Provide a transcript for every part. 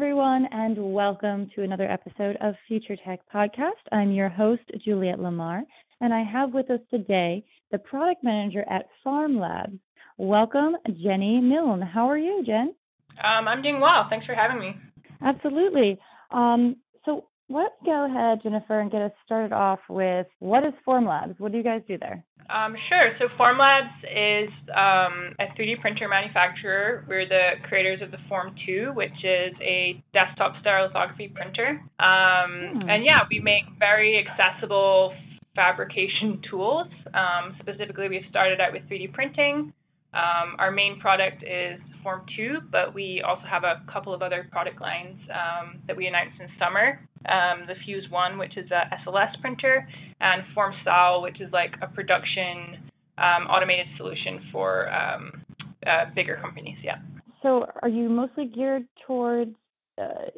Everyone, and welcome to another episode of Future Tech Podcast. I'm your host, Juliet Lamar, and I have with us today the product manager at Form Labs. Welcome, Jenny Milne. How are you, Jen? Um, I'm doing well. Thanks for having me. Absolutely. Um, let's go ahead, Jennifer, and get us started off with what is Formlabs? What do you guys do there? Um, sure. So Formlabs is um, a 3D printer manufacturer. We're the creators of the Form 2, which is a desktop stereolithography printer. Um, hmm. And yeah, we make very accessible fabrication tools. Um, specifically, we've started out with 3D printing. Um, our main product is Form 2, but we also have a couple of other product lines um, that we announced in summer. Um, the Fuse 1, which is a SLS printer, and Form Cell, which is like a production um, automated solution for um, uh, bigger companies. Yeah. So, are you mostly geared towards uh,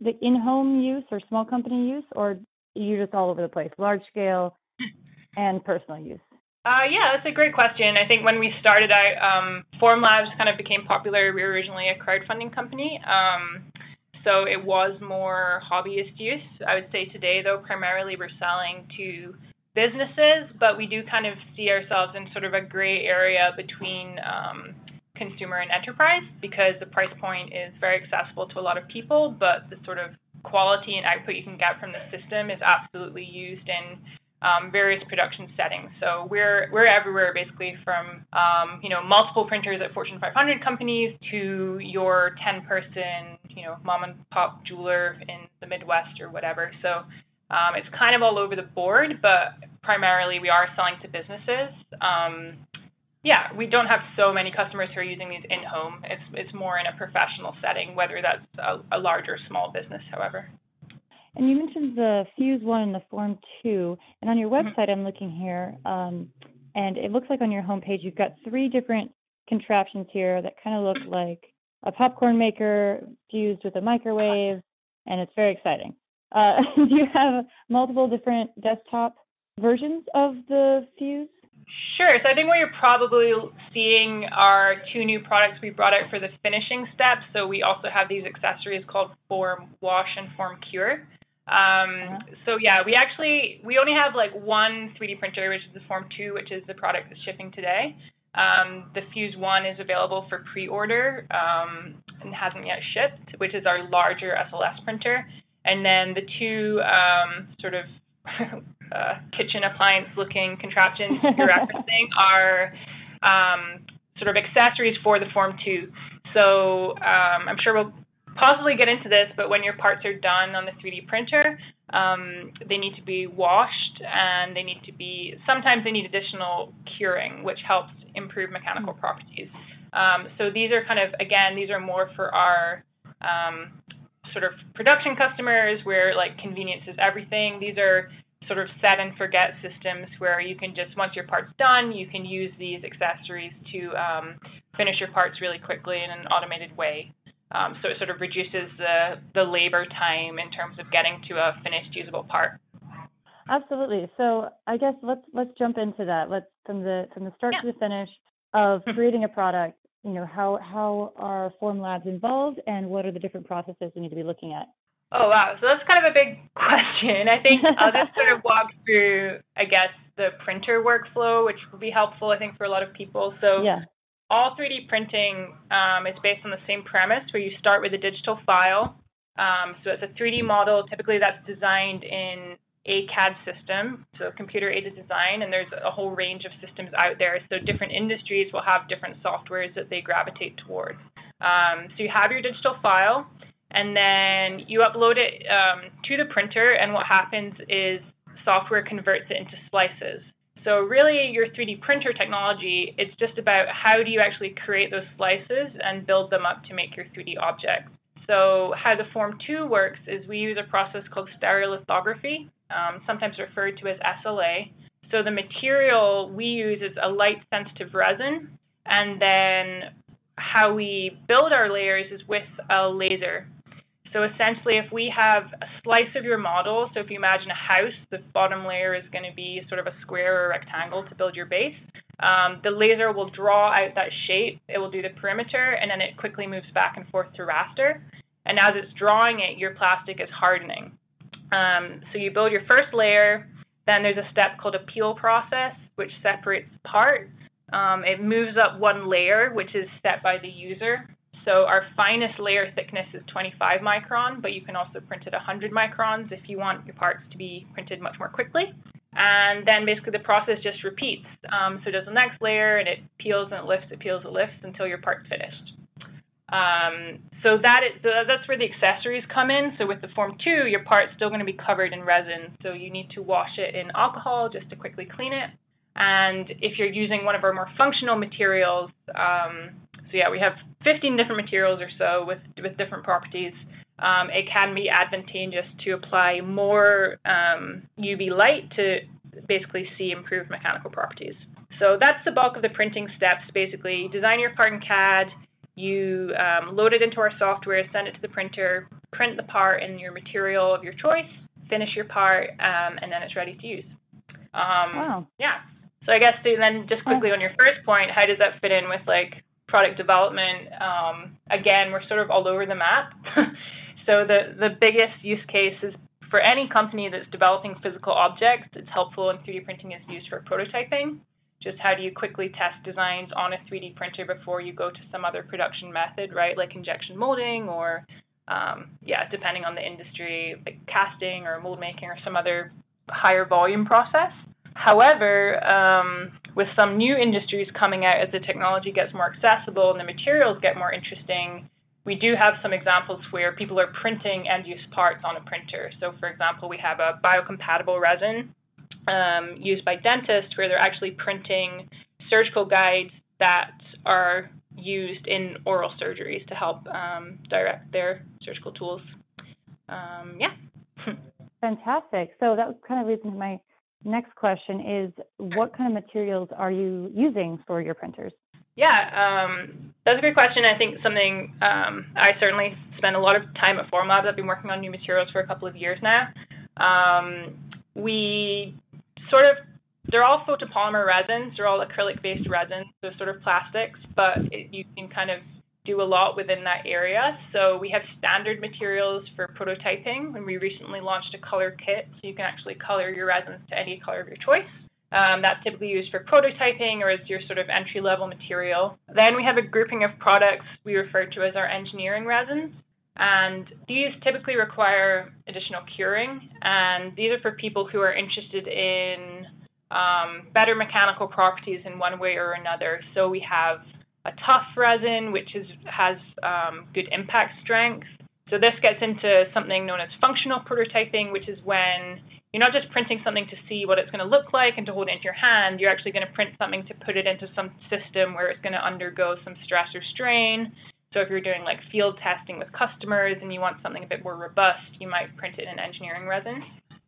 the in-home use or small company use, or you're just all over the place, large scale and personal use? Uh, yeah, that's a great question. I think when we started out, um, Formlabs kind of became popular. We were originally a crowdfunding company, um, so it was more hobbyist use. I would say today, though, primarily we're selling to businesses, but we do kind of see ourselves in sort of a gray area between um, consumer and enterprise because the price point is very accessible to a lot of people, but the sort of quality and output you can get from the system is absolutely used in um, various production settings. So we're we're everywhere basically from um, you know multiple printers at Fortune 500 companies to your 10 person you know mom and pop jeweler in the Midwest or whatever. So um, it's kind of all over the board, but primarily we are selling to businesses. Um, yeah, we don't have so many customers who are using these in home. It's it's more in a professional setting, whether that's a, a large or small business, however. And you mentioned the Fuse one and the Form two. And on your mm-hmm. website, I'm looking here, um, and it looks like on your homepage you've got three different contraptions here that kind of look like a popcorn maker fused with a microwave, and it's very exciting. Uh, do you have multiple different desktop versions of the Fuse? Sure. So I think what you're probably seeing are two new products we brought out for the finishing steps. So we also have these accessories called Form Wash and Form Cure. Um, uh-huh. so yeah, we actually we only have like one 3D printer, which is the Form 2, which is the product that's shipping today. Um, the Fuse 1 is available for pre-order um, and hasn't yet shipped, which is our larger SLS printer. And then the two um, sort of uh, kitchen appliance looking contraptions you're referencing are um, sort of accessories for the Form 2. So um, I'm sure we'll possibly get into this, but when your parts are done on the 3D printer, um, they need to be washed and they need to be, sometimes they need additional curing, which helps improve mechanical hmm. properties. Um, so these are kind of, again, these are more for our um, sort of production customers where like convenience is everything. These are sort of set and forget systems where you can just, once your part's done, you can use these accessories to um, finish your parts really quickly in an automated way. Um, so it sort of reduces the, the labor time in terms of getting to a finished usable part. Absolutely. So I guess let's let's jump into that. Let's from the from the start yeah. to the finish of creating a product. You know how how are Form Labs involved, and what are the different processes we need to be looking at? Oh wow, so that's kind of a big question. I think I'll just sort of walk through, I guess, the printer workflow, which will be helpful, I think, for a lot of people. So yeah all 3D printing um, is based on the same premise where you start with a digital file. Um, so it's a 3D model. Typically, that's designed in a CAD system, so computer aided design, and there's a whole range of systems out there. So different industries will have different softwares that they gravitate towards. Um, so you have your digital file, and then you upload it um, to the printer, and what happens is software converts it into slices. So really your 3D printer technology, it's just about how do you actually create those slices and build them up to make your 3D objects. So how the Form 2 works is we use a process called stereolithography, um, sometimes referred to as SLA. So the material we use is a light-sensitive resin, and then how we build our layers is with a laser. So essentially, if we have a slice of your model, so if you imagine a house, the bottom layer is going to be sort of a square or rectangle to build your base. Um, the laser will draw out that shape, it will do the perimeter, and then it quickly moves back and forth to raster. And as it's drawing it, your plastic is hardening. Um, so you build your first layer, then there's a step called a peel process, which separates parts. Um, it moves up one layer, which is set by the user. So our finest layer thickness is 25 micron, but you can also print it 100 microns if you want your parts to be printed much more quickly. And then basically the process just repeats. Um, so it does the next layer and it peels and it lifts, it peels, it lifts until your part's finished. Um, so that is that's where the accessories come in. So with the Form 2, your part's still going to be covered in resin. So you need to wash it in alcohol just to quickly clean it. And if you're using one of our more functional materials, um, so yeah, we have 15 different materials or so with with different properties. Um, it can be advantageous to apply more um, UV light to basically see improved mechanical properties. So that's the bulk of the printing steps. Basically, design your part in CAD, you um, load it into our software, send it to the printer, print the part in your material of your choice, finish your part, um, and then it's ready to use. Um, wow. Yeah. So I guess then just quickly on your first point, how does that fit in with like product development? Um, again, we're sort of all over the map. so the the biggest use case is for any company that's developing physical objects. It's helpful, and 3D printing is used for prototyping. Just how do you quickly test designs on a 3D printer before you go to some other production method, right? Like injection molding or um, yeah, depending on the industry, like casting or mold making or some other higher volume process. However, um, with some new industries coming out as the technology gets more accessible and the materials get more interesting, we do have some examples where people are printing end use parts on a printer. So, for example, we have a biocompatible resin um, used by dentists where they're actually printing surgical guides that are used in oral surgeries to help um, direct their surgical tools. Um, yeah. Fantastic. So that kind of leads into my next question is what kind of materials are you using for your printers? Yeah, um, that's a great question. I think something um, I certainly spend a lot of time at Formlabs. I've been working on new materials for a couple of years now. Um, we sort of they're all photopolymer resins. They're all acrylic-based resins, so sort of plastics, but it, you can kind of do a lot within that area. So we have standard materials for prototyping, and we recently launched a color kit, so you can actually color your resins to any color of your choice. Um, that's typically used for prototyping or as your sort of entry level material. Then we have a grouping of products we refer to as our engineering resins. And these typically require additional curing. And these are for people who are interested in um, better mechanical properties in one way or another. So we have a tough resin, which is, has um, good impact strength. So this gets into something known as functional prototyping, which is when you're not just printing something to see what it's going to look like and to hold it into your hand. You're actually going to print something to put it into some system where it's going to undergo some stress or strain. So if you're doing like field testing with customers and you want something a bit more robust, you might print it in engineering resin.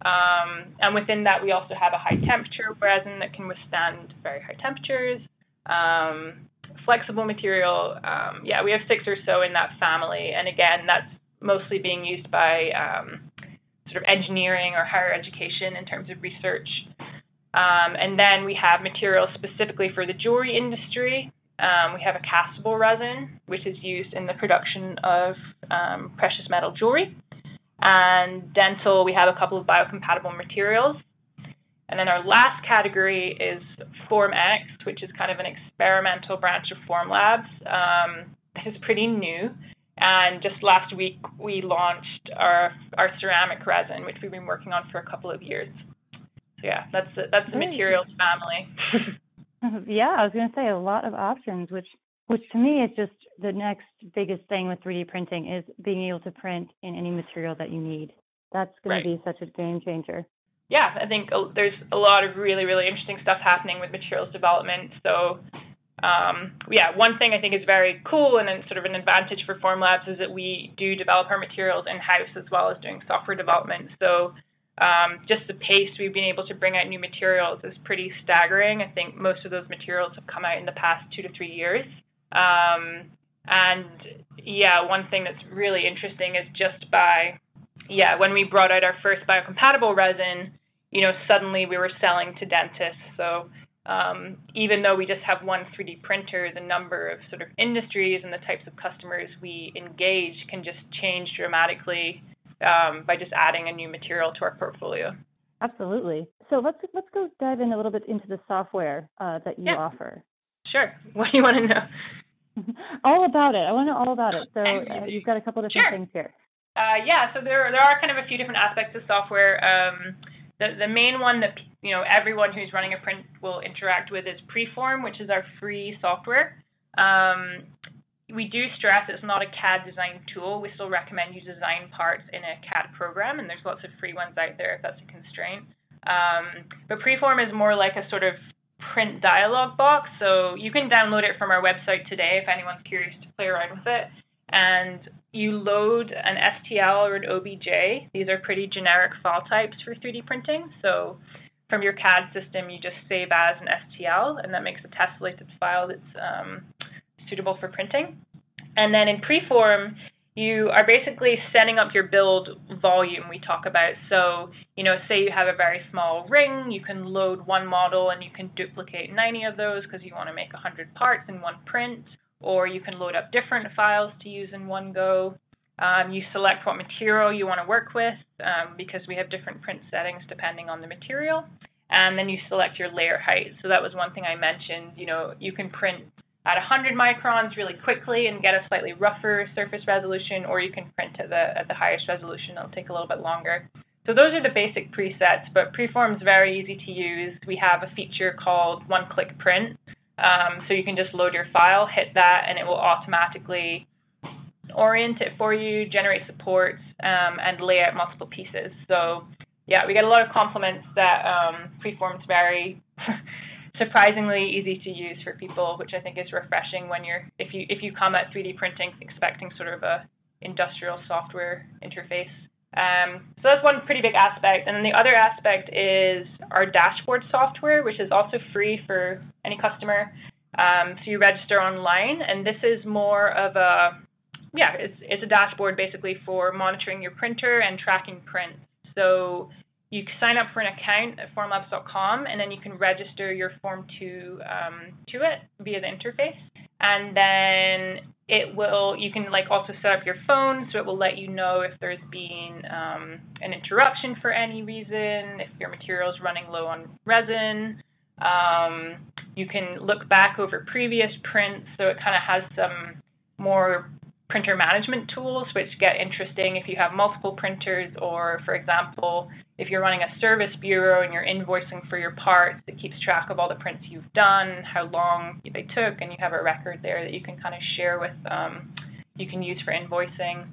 Um, and within that, we also have a high temperature resin that can withstand very high temperatures. Um, flexible material, um, yeah, we have six or so in that family. And again, that's mostly being used by um, sort of engineering or higher education in terms of research. Um, and then we have materials specifically for the jewelry industry. Um, we have a castable resin, which is used in the production of um, precious metal jewelry. And dental, we have a couple of biocompatible materials. And then our last category is FormX, which is kind of an experimental branch of Formlabs. Um, is pretty new. And just last week, we launched our, our ceramic resin, which we've been working on for a couple of years. So yeah, that's the, that's the materials family. yeah, I was going to say a lot of options, which which to me is just the next biggest thing with 3D printing is being able to print in any material that you need. That's going right. to be such a game changer. Yeah, I think there's a lot of really, really interesting stuff happening with materials development. So um, yeah, one thing I think is very cool and sort of an advantage for Formlabs is that we do develop our materials in house as well as doing software development. So um, just the pace we've been able to bring out new materials is pretty staggering. I think most of those materials have come out in the past two to three years. Um, and yeah, one thing that's really interesting is just by, yeah, when we brought out our first biocompatible resin, you know, suddenly we were selling to dentists. So um, even though we just have one 3D printer, the number of sort of industries and the types of customers we engage can just change dramatically um, by just adding a new material to our portfolio. Absolutely. So let's let's go dive in a little bit into the software uh, that you yeah. offer. Sure. What do you want to know? all about it. I want to know all about it. So uh, you've got a couple of different sure. things here. Uh, yeah. So there there are kind of a few different aspects of software. Um, the the main one that you know everyone who's running a print will interact with is Preform, which is our free software. Um, we do stress it's not a CAD design tool. We still recommend you design parts in a CAD program, and there's lots of free ones out there if that's a constraint. Um, but Preform is more like a sort of print dialog box, so you can download it from our website today if anyone's curious to play around with it. And you load an STL or an OBJ. These are pretty generic file types for 3D printing. So from your CAD system, you just save as an STL, and that makes a tessellated file that's um, suitable for printing. And then in preform, you are basically setting up your build volume we talk about. So, you know, say you have a very small ring, you can load one model and you can duplicate 90 of those because you want to make 100 parts in one print, or you can load up different files to use in one go. Um, you select what material you want to work with um, because we have different print settings depending on the material. And then you select your layer height. So that was one thing I mentioned. You know, you can print at 100 microns really quickly and get a slightly rougher surface resolution, or you can print at the at the highest resolution. It'll take a little bit longer. So those are the basic presets, but Preform is very easy to use. We have a feature called one-click print, um, so you can just load your file, hit that, and it will automatically orient it for you, generate supports, um, and lay out multiple pieces. So yeah, we get a lot of compliments that um, Preform is very surprisingly easy to use for people, which I think is refreshing when you're if you if you come at 3D printing expecting sort of a industrial software interface. Um, so that's one pretty big aspect. And then the other aspect is our dashboard software, which is also free for any customer. Um, so you register online, and this is more of a yeah, it's it's a dashboard basically for monitoring your printer and tracking prints. So you sign up for an account at formlabs.com and then you can register your Form 2 um, to it via the interface and then it will you can like also set up your phone so it will let you know if there's been um, an interruption for any reason if your material is running low on resin um, you can look back over previous prints so it kind of has some more printer management tools, which get interesting if you have multiple printers, or for example, if you're running a service bureau and you're invoicing for your parts, it keeps track of all the prints you've done, how long they took, and you have a record there that you can kind of share with, um, you can use for invoicing.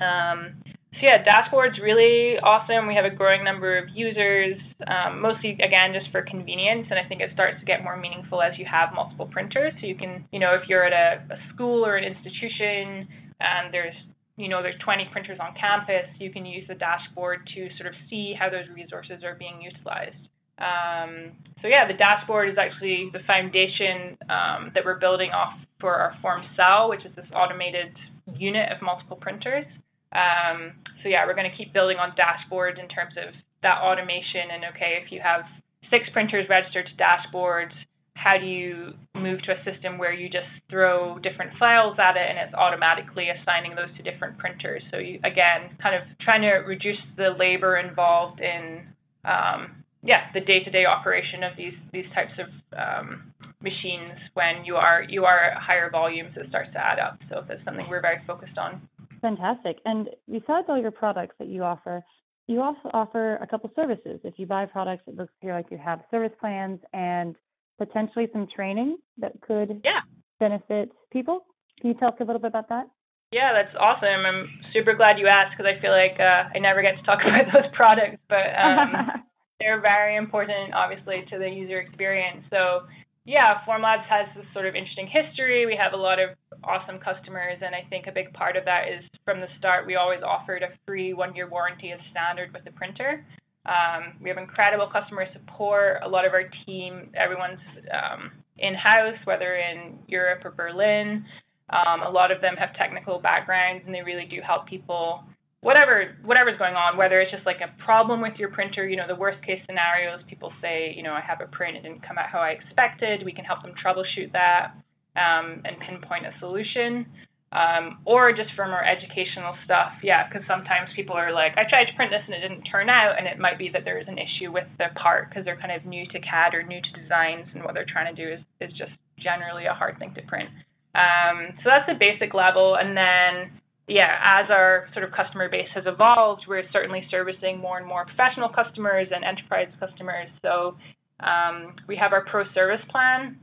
Um, so yeah, dashboard's really awesome. We have a growing number of users, um, mostly again just for convenience, and I think it starts to get more meaningful as you have multiple printers. So you can, you know, if you're at a, a school or an institution and there's you know there's 20 printers on campus, you can use the dashboard to sort of see how those resources are being utilized. Um, so yeah, the dashboard is actually the foundation um, that we're building off for our Form Cell, which is this automated unit of multiple printers. Um, so yeah, we're going to keep building on dashboards in terms of that automation and okay, if you have six printers registered to dashboards, how do you move to a system where you just throw different files at it and it's automatically assigning those to different printers? So you, again, kind of trying to reduce the labor involved in um, yeah the day-to-day operation of these these types of um, machines when you are you are at higher volumes it starts to add up. So that's something we're very focused on. Fantastic. And besides all your products that you offer, you also offer a couple services. If you buy products, it looks here like you have service plans and potentially some training that could yeah. benefit people. Can you tell us a little bit about that? Yeah, that's awesome. I'm super glad you asked because I feel like uh, I never get to talk about those products, but um, they're very important, obviously, to the user experience. So yeah, Formlabs has this sort of interesting history. We have a lot of awesome customers, and I think a big part of that is from the start we always offered a free one-year warranty as standard with the printer. Um, we have incredible customer support. A lot of our team, everyone's um, in-house, whether in Europe or Berlin. Um, a lot of them have technical backgrounds, and they really do help people whatever whatever's going on, whether it's just like a problem with your printer, you know, the worst case scenarios, people say, you know, I have a print, it didn't come out how I expected. We can help them troubleshoot that um, and pinpoint a solution. Um, or just for more educational stuff, yeah, because sometimes people are like, I tried to print this and it didn't turn out, and it might be that there is an issue with the part because they're kind of new to CAD or new to designs, and what they're trying to do is is just generally a hard thing to print. Um, so that's the basic level, and then yeah, as our sort of customer base has evolved, we're certainly servicing more and more professional customers and enterprise customers. So um, we have our pro service plan,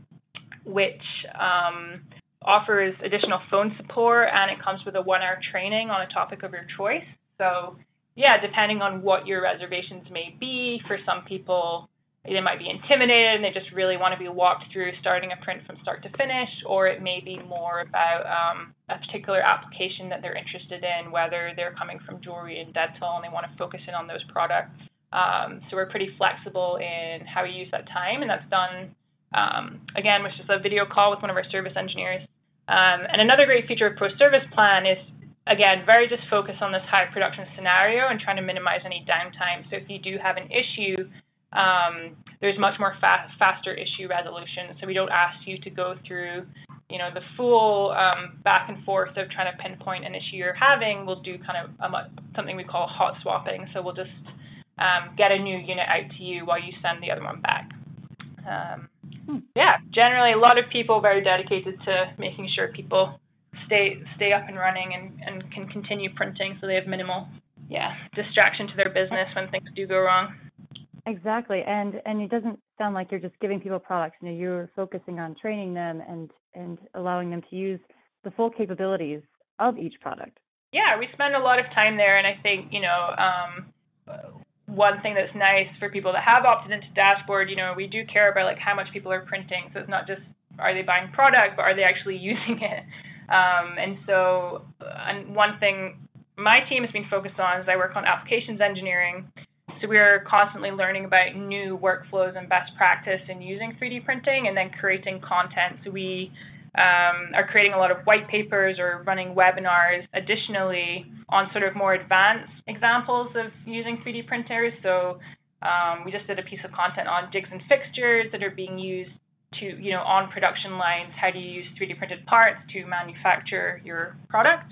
which um, offers additional phone support and it comes with a one hour training on a topic of your choice. So, yeah, depending on what your reservations may be, for some people, they might be intimidated and they just really want to be walked through starting a print from start to finish, or it may be more about um, a particular application that they're interested in, whether they're coming from jewelry and dental and they want to focus in on those products. Um, so we're pretty flexible in how we use that time, and that's done um, again with just a video call with one of our service engineers. Um, and another great feature of Pro Service Plan is again very just focused on this high production scenario and trying to minimize any downtime. So if you do have an issue um, there's much more fast, faster issue resolution. So we don't ask you to go through, you know, the full um, back and forth of trying to pinpoint an issue you're having. We'll do kind of a, something we call hot swapping. So we'll just um, get a new unit out to you while you send the other one back. Um, hmm. yeah, generally a lot of people very dedicated to making sure people stay stay up and running and, and can continue printing so they have minimal yeah distraction to their business when things do go wrong. Exactly, and and it doesn't sound like you're just giving people products. You know, you're focusing on training them and and allowing them to use the full capabilities of each product. Yeah, we spend a lot of time there, and I think you know um, one thing that's nice for people that have opted into dashboard. You know, we do care about like how much people are printing, so it's not just are they buying product, but are they actually using it? Um, and so, and one thing my team has been focused on is I work on applications engineering so we're constantly learning about new workflows and best practice in using 3D printing and then creating content. So we um, are creating a lot of white papers or running webinars additionally on sort of more advanced examples of using 3D printers. So um, we just did a piece of content on jigs and fixtures that are being used to, you know, on production lines. How do you use 3D printed parts to manufacture your product?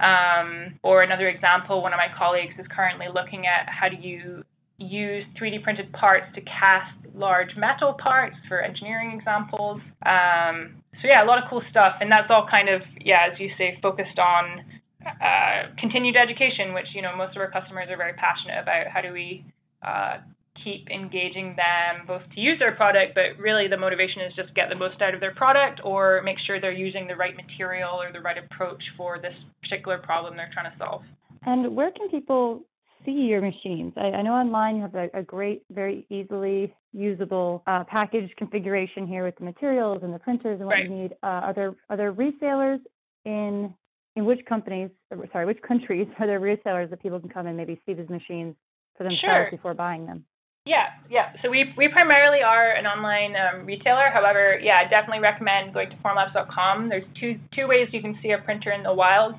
Um, or another example, one of my colleagues is currently looking at how do you use 3D printed parts to cast large metal parts for engineering examples. Um, so yeah, a lot of cool stuff, and that's all kind of yeah, as you say, focused on uh, continued education, which you know most of our customers are very passionate about. How do we uh, keep engaging them both to use their product, but really the motivation is just get the most out of their product or make sure they're using the right material or the right approach for this particular problem they're trying to solve. And where can people see your machines? I, I know online you have a, a great, very easily usable uh, package configuration here with the materials and the printers and what right. you need. Uh, are there are there resellers in in which companies? Sorry, which countries are there resellers that people can come and maybe see these machines for themselves sure. before buying them? Yeah, yeah. So we we primarily are an online um, retailer. However, yeah, I definitely recommend going to formlabs.com. There's two two ways you can see a printer in the wild.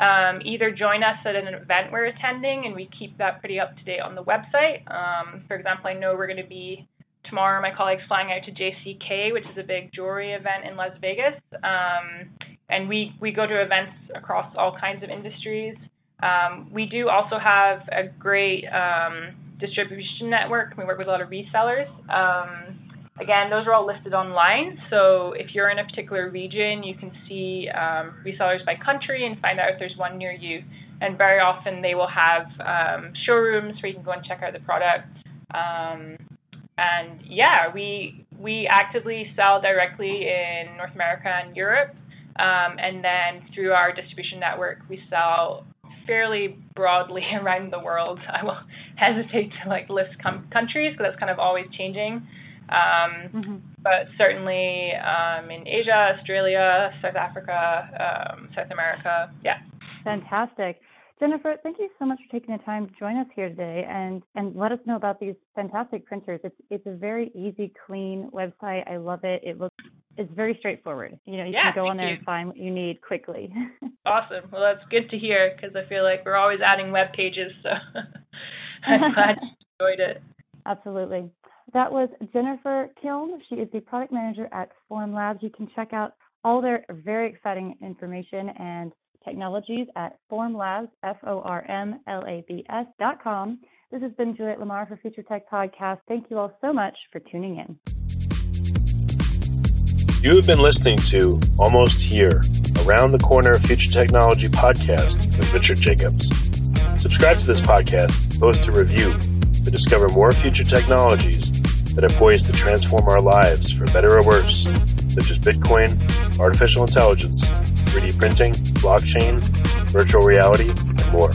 Um, either join us at an event we're attending, and we keep that pretty up to date on the website. Um, for example, I know we're going to be tomorrow. My colleague's flying out to JCK, which is a big jewelry event in Las Vegas, um, and we we go to events across all kinds of industries. Um, we do also have a great um, distribution network. We work with a lot of resellers. Um, again, those are all listed online. So if you're in a particular region, you can see um, resellers by country and find out if there's one near you. And very often they will have um, showrooms where you can go and check out the product. Um, and yeah, we we actively sell directly in North America and Europe. Um, and then through our distribution network, we sell fairly broadly around the world. I will hesitate to like list com- countries because that's kind of always changing. Um, mm-hmm. but certainly um, in Asia, Australia, South Africa, um, South America. Yeah. Fantastic. Jennifer, thank you so much for taking the time to join us here today and, and let us know about these fantastic printers. It's it's a very easy, clean website. I love it. It looks it's very straightforward. You know, you yeah, can go on there you. and find what you need quickly. awesome. Well, that's good to hear because I feel like we're always adding web pages. So I'm glad you enjoyed it. Absolutely. That was Jennifer Kiln. She is the product manager at Form Labs. You can check out all their very exciting information and technologies at formlabs, F-O-R-M-L-A-B-S dot com. This has been Juliet Lamar for Future Tech Podcast. Thank you all so much for tuning in. You have been listening to Almost Here, Around the Corner Future Technology podcast with Richard Jacobs. Subscribe to this podcast, post a review to discover more future technologies that are poised to transform our lives for better or worse, such as Bitcoin, artificial intelligence, 3D printing, blockchain, virtual reality, and more.